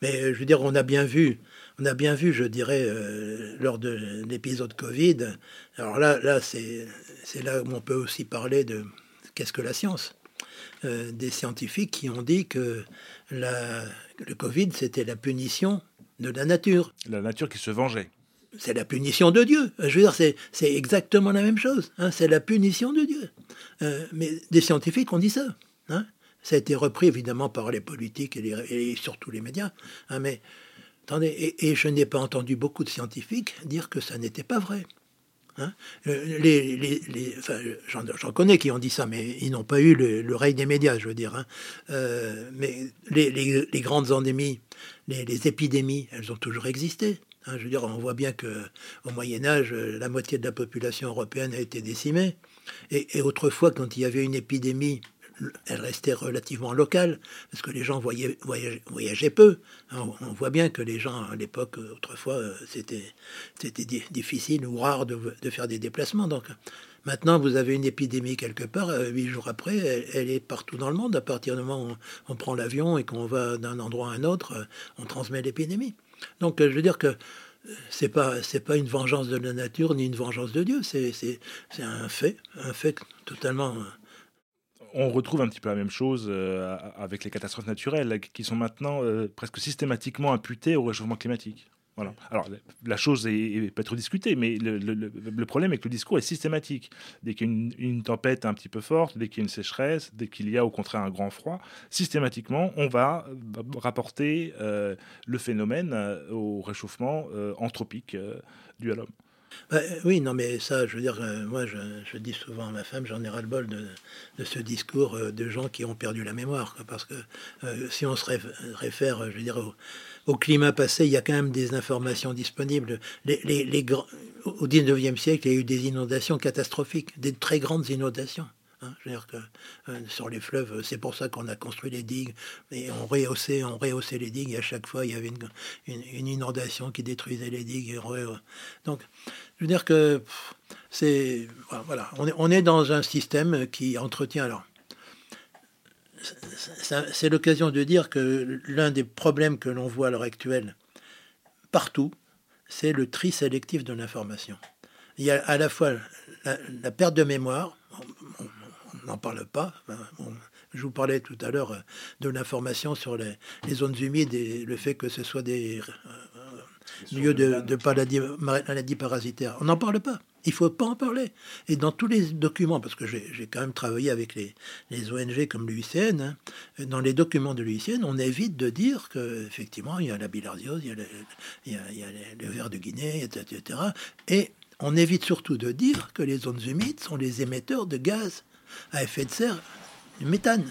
Mais je veux dire, on a bien vu on a bien vu, je dirais, euh, lors de l'épisode Covid. Alors là, là c'est là où on peut aussi parler de qu'est-ce que la science. Euh, des scientifiques qui ont dit que le Covid, c'était la punition de la nature. La nature qui se vengeait. C'est la punition de Dieu. Je veux dire, c'est exactement la même chose. Hein. c'est la punition de Dieu. Euh, mais des scientifiques ont dit ça. Hein. ça a été repris évidemment par les politiques et, surtout les médias. Hein, mais et, je n'ai pas entendu beaucoup de scientifiques dire que ça n'était pas vrai. Euh, les, j'en, connais qui ont dit ça, mais ils n'ont pas eu le, règne des médias, je veux dire. Euh, mais les, grandes endémies, les, épidémies, elles ont toujours existé. Hein. Je veux dire, on voit bien que au Moyen Âge, la moitié de la population européenne a été décimée. et autrefois, quand il y avait une épidémie elle restait relativement locale, parce que les gens voyaient, voyageaient, peu. On, voit bien que les gens, à l'époque, autrefois, euh, c'était difficile ou rare de, faire des déplacements. Donc maintenant, vous avez une épidémie quelque part, euh, huit jours après, elle, est partout dans le monde. À partir du moment où on, prend l'avion et qu'on va d'un endroit à un autre, euh, on transmet l'épidémie. Donc je veux dire que c'est pas pas une vengeance de la nature ni une vengeance de Dieu, c'est un fait, un fait totalement on retrouve un petit peu la même chose euh, avec les catastrophes naturelles qui sont maintenant euh, presque systématiquement imputées au réchauffement climatique. Voilà. Alors, la chose est, peut être discutée, mais le, problème est que le discours est systématique. Dès qu'il y a une, tempête un petit peu forte, dès qu'il y a une sécheresse, dès qu'il y a au contraire un grand froid, systématiquement, on va rapporter euh, le phénomène au réchauffement anthropique dû à l'homme. Bah, oui, non, mais ça, je veux dire, euh, moi, je, dis souvent à ma femme, j'en ai ras-le-bol de, ce discours euh, de gens qui ont perdu la mémoire. parce que euh, si on se réfère, je veux dire, au, climat passé, il y a quand même des informations disponibles. Les, les, au 19e siècle, il y a eu des inondations catastrophiques, des très grandes inondations. Hein, que, euh, sur les fleuves, c'est pour ça qu'on a construit les digues et on rehaussait, on rehaussait les digues et à chaque fois il y avait une, inondation qui détruisait les digues. donc, je veux dire que c'est voilà, on est, on est dans un système qui entretient alors. C'est l'occasion de dire que l'un des problèmes que l'on voit à l'heure actuelle partout, c'est le tri sélectif de l'information. Il y a à la fois la, perte de mémoire, n'en parle pas. je vous parlais tout à l'heure euh, de l'information sur les, zones humides et le fait que ce soit des euh, lieux de, de maladies, parasitaires. On n'en parle pas. Il faut pas en parler. Et dans tous les documents, parce que j'ai quand même travaillé avec les, ONG comme l'UICN, hein, dans les documents de l'UICN, on évite de dire qu'effectivement, il y a la bilharziose, il y a le, il de Guinée, etc. Et on évite surtout de dire que les zones humides sont les émetteurs de gaz à effet de serre, du méthane.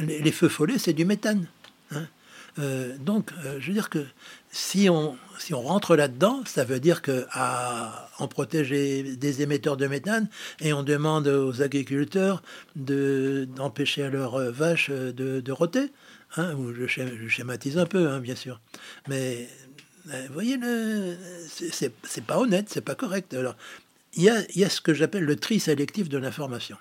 Les, feux follets, c'est du méthane. Hein. Euh, donc, je veux dire que si on, si on rentre là-dedans, ça veut dire que à, on protège des émetteurs de méthane et on demande aux agriculteurs de, d'empêcher leurs vaches de, de roter. Hein, je, schématise un peu, hein, bien sûr. Mais vous voyez, c'est pas honnête, c'est pas correct. Alors, il y a, y a ce que j'appelle le tri sélectif de l'information.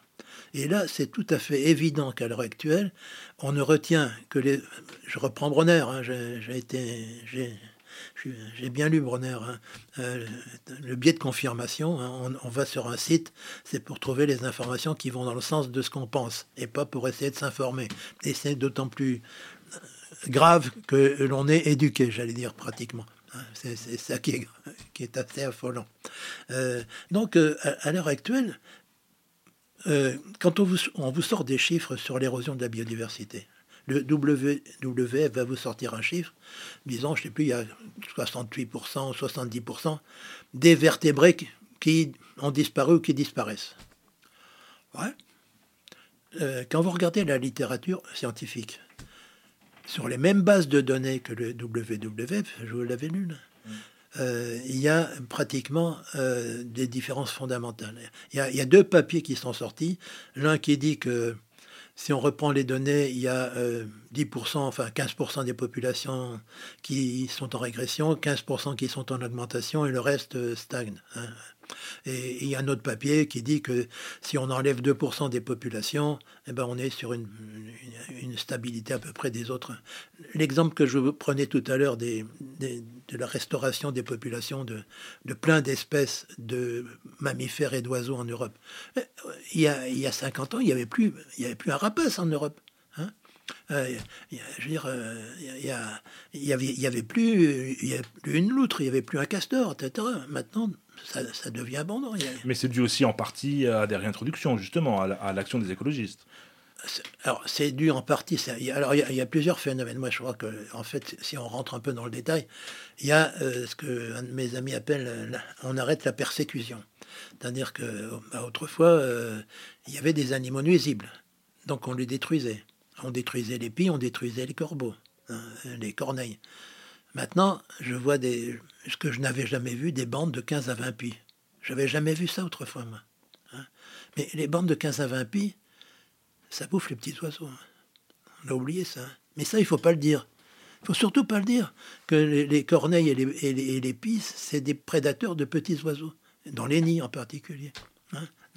Et là, c'est tout à fait évident qu'à l'heure actuelle, on ne retient que les. Je reprends Bronner, hein, j'ai bien lu Bronner. Hein, euh, le biais de confirmation, hein, on, va sur un site, c'est pour trouver les informations qui vont dans le sens de ce qu'on pense, et pas pour essayer de s'informer. Et c'est d'autant plus grave que l'on est éduqué, j'allais dire pratiquement. C'est ça qui est, assez affolant. Euh, donc, euh, à, l'heure actuelle, euh, quand on vous, sort des chiffres sur l'érosion de la biodiversité, le WWF va vous sortir un chiffre disant, je ne sais plus, il y a 68% ou 70% des vertébrés qui ont disparu ou qui disparaissent. Ouais. quand vous regardez la littérature scientifique, sur les mêmes bases de données que le WWF, je vous l'avais lu, mm. Euh, il y a pratiquement euh, des différences fondamentales. Il y, a, deux papiers qui sont sortis. L'un qui dit que si on reprend les données, il y a 10%, euh, enfin 15% des populations qui sont en régression, 15% qui sont en augmentation et le reste stagne. Hein. Et il y a un autre papier qui dit que si on enlève 2% des populations, eh ben on est sur une, stabilité à peu près des autres. L'exemple que je prenais tout à l'heure de la restauration des populations de, plein d'espèces de mammifères et d'oiseaux en Europe. Eh, il y, a, il y a 50 ans, il n'y avait, plus, un rapace en Europe. Hein euh, euh, il y, a, il y avait, avait plus une loutre, il n'y avait plus un castor, etc. Maintenant, ça, devient abondant. Mais c'est dû aussi en partie à des réintroductions, justement, à l'action des écologistes. Alors, c'est dû en partie. Alors, il y, a, plusieurs phénomènes. Moi, je crois que, en fait, si on rentre un peu dans le détail, il y a euh, ce que un de mes amis appelle on arrête la persécution. C'est-à-dire que bah, autrefois, euh, il y avait des animaux nuisibles. Donc, on les détruisait. On détruisait les pies, on détruisait les corbeaux, hein, les corneilles. Maintenant, je vois des, ce que je n'avais jamais vu, des bandes de 15 à 20 pies. J'avais jamais vu ça autrefois, moi. Hein. Mais les bandes de 15 à 20 pies, ça bouffe les petits oiseaux. Hein. On a oublié ça. Hein. Mais ça, il faut pas le dire. Il faut surtout pas le dire que les, corneilles et les, et c'est des prédateurs de petits oiseaux, dans les nids en particulier.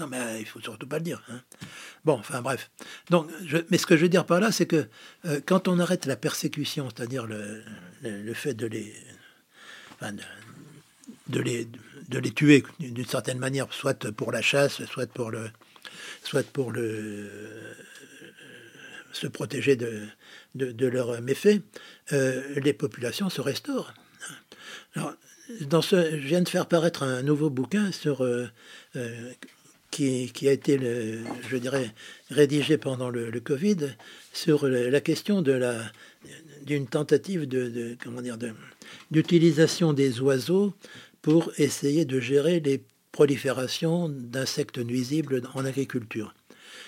Non, mais euh, il faut surtout pas le dire. Bon, enfin bref. Donc, mais ce que je veux dire par là, c'est que euh, quand on arrête la persécution, c'est-à-dire le, le, fait de les, de, les, de les tuer d'une certaine manière, soit pour la chasse, soit pour le, soit pour le, se protéger de, de, leurs méfaits, euh, les populations se restaurent. Alors, dans ce, je viens de faire paraître un nouveau bouquin sur euh, euh, qui, a été, je dirais, rédigé pendant le, Covid sur la question de la d'une tentative de, comment dire d'utilisation des oiseaux pour essayer de gérer les proliférations d'insectes nuisibles en agriculture.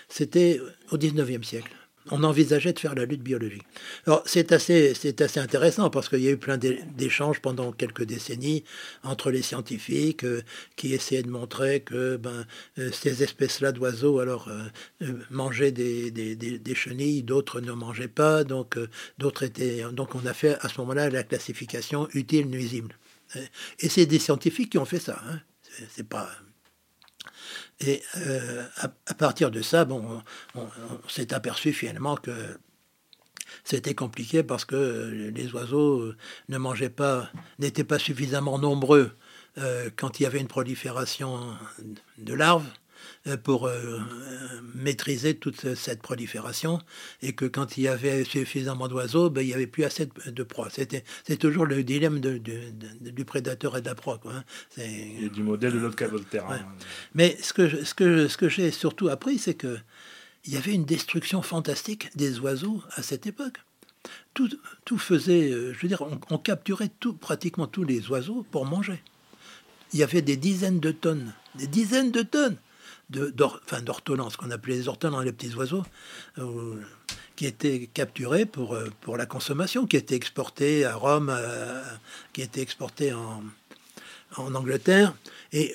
C'était au XIXe siècle on envisageait de faire la lutte biologique. Alors c'est assez, c'est assez intéressant parce qu'il y a eu plein d'échanges pendant quelques décennies entre les scientifiques euh, qui essayaient de montrer que ben, euh, ces espèces-là d'oiseaux alors euh, mangeaient des, chenilles, d'autres ne mangeaient pas, donc d'autres étaient. Donc on a fait à ce moment-là la classification utile-nuisible. Et c'est des scientifiques qui ont fait ça. Hein. C'est pas et euh, à, partir de ça, on, s'est aperçu finalement que c'était compliqué parce que les oiseaux euh, ne mangeaient pas, n'étaient pas suffisamment nombreux euh, quand il y avait une prolifération de larves. Euh, pour euh, maîtriser toute cette prolifération et que quand il y avait suffisamment d'oiseaux, ben, il n'y avait plus assez de, proie. C'était, c'est toujours le dilemme de, du prédateur et de la proie. Quoi, hein. C'est, du modèle de l'autre Voltaire. Ouais. Mais ce que, ce que, ce que j'ai surtout appris, c'est que il y avait une destruction fantastique des oiseaux à cette époque. Tout, tout faisait, euh, je veux dire, on, on capturait tout, pratiquement tous les oiseaux pour manger. Il y avait des dizaines de tonnes, des dizaines de tonnes d'ortolans, ce qu'on appelait les ortolans, les petits oiseaux, euh, qui étaient capturés pour, pour la consommation, qui étaient exportés à Rome, qui étaient exportés en, en Angleterre. Et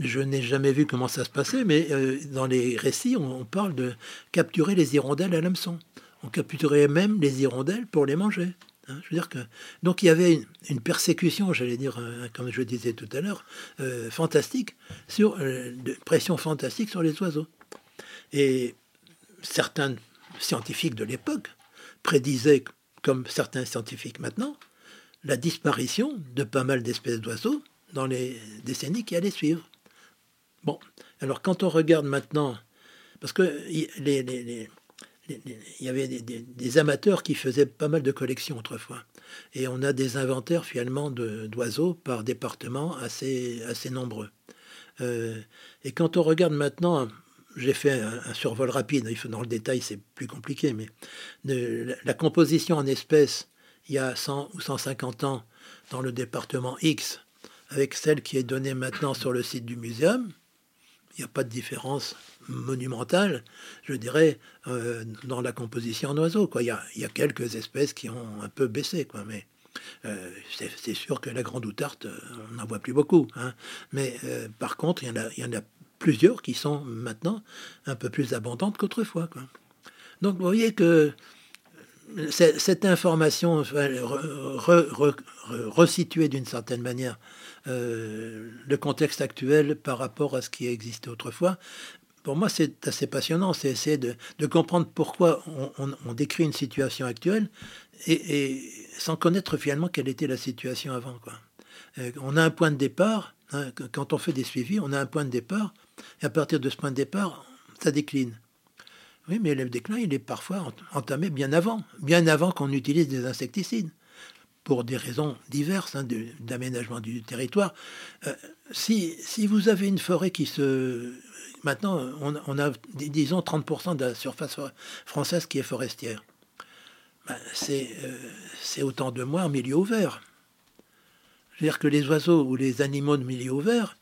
je n'ai jamais vu comment ça se passait, mais dans les récits, on, parle de capturer les hirondelles à l'hameçon. On capturait même les hirondelles pour les manger. Hein. je veux dire que donc il y avait une, persécution, j'allais dire, comme je disais tout à l'heure, fantastique sur de pression fantastique sur les oiseaux. Et certains scientifiques de l'époque prédisaient, comme certains scientifiques maintenant, la disparition de pas mal d'espèces d'oiseaux dans les décennies qui allaient suivre. Bon, alors quand on regarde maintenant, parce que les, il y avait des, amateurs qui faisaient pas mal de collections autrefois. Et on a des inventaires finalement d'oiseaux par département assez, assez nombreux. Euh, et quand on regarde maintenant j'ai fait un, survol rapide, dans le détail, c'est plus compliqué, mais la, composition en espèces il y a 100 ou 150 ans dans le département X, avec celle qui est donnée maintenant sur le site du muséum, il n'y a pas de différence monumentale, je dirais, euh, dans la composition en oiseaux. Quoi. Il, y a, quelques espèces qui ont un peu baissé, mais euh, c'est sûr que la grande outarte, euh, on n'en voit plus beaucoup. Hein. Mais par contre, il y, en a, plusieurs qui sont maintenant un peu plus abondantes qu'autrefois. Donc vous voyez que cette information resituée d'une certaine manière euh, le contexte actuel par rapport à ce qui existait autrefois, pour moi c'est assez passionnant, c'est essayer de, comprendre pourquoi on, décrit une situation actuelle et, sans connaître finalement quelle était la situation avant. Quoi. Euh, on a un point de départ, hein, quand on fait des suivis, on a un point de départ et à partir de ce point de départ, ça décline. Oui, mais le déclin, il est parfois entamé bien avant, bien avant qu'on utilise des insecticides, pour des raisons diverses hein, d'aménagement du territoire. Euh, si, si, vous avez une forêt qui se... Maintenant, on, a, disons, 30% de la surface française qui est forestière. Ben, euh, c'est autant de mois en milieu ouvert. Je veux dire que les oiseaux ou les animaux de milieu ouvert,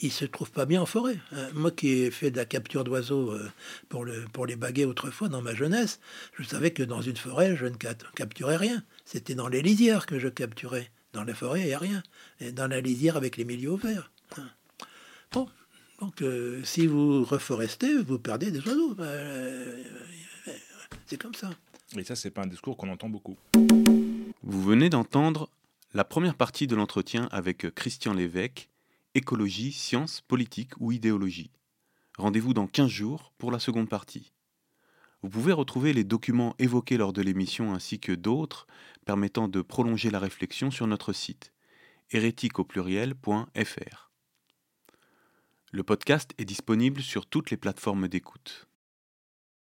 il se trouve pas bien en forêt. Hein. Moi qui ai fait de la capture d'oiseaux euh, pour, le, pour les baguets autrefois dans ma jeunesse, je savais que dans une forêt, je ne capturais rien. C'était dans les lisières que je capturais. Dans la forêt, il n'y a rien. Et dans la lisière avec les milieux ouverts. Hein. Bon, donc euh, si vous reforestez, vous perdez des oiseaux. Bah, euh, c'est comme ça. Et ça, c'est pas un discours qu'on entend beaucoup. Vous venez d'entendre la première partie de l'entretien avec Christian Lévesque, écologie, science, politique ou idéologie. Rendez-vous dans 15 jours pour la seconde partie. Vous pouvez retrouver les documents évoqués lors de l'émission ainsi que d'autres permettant de prolonger la réflexion sur notre site hérétique Le podcast est disponible sur toutes les plateformes d'écoute.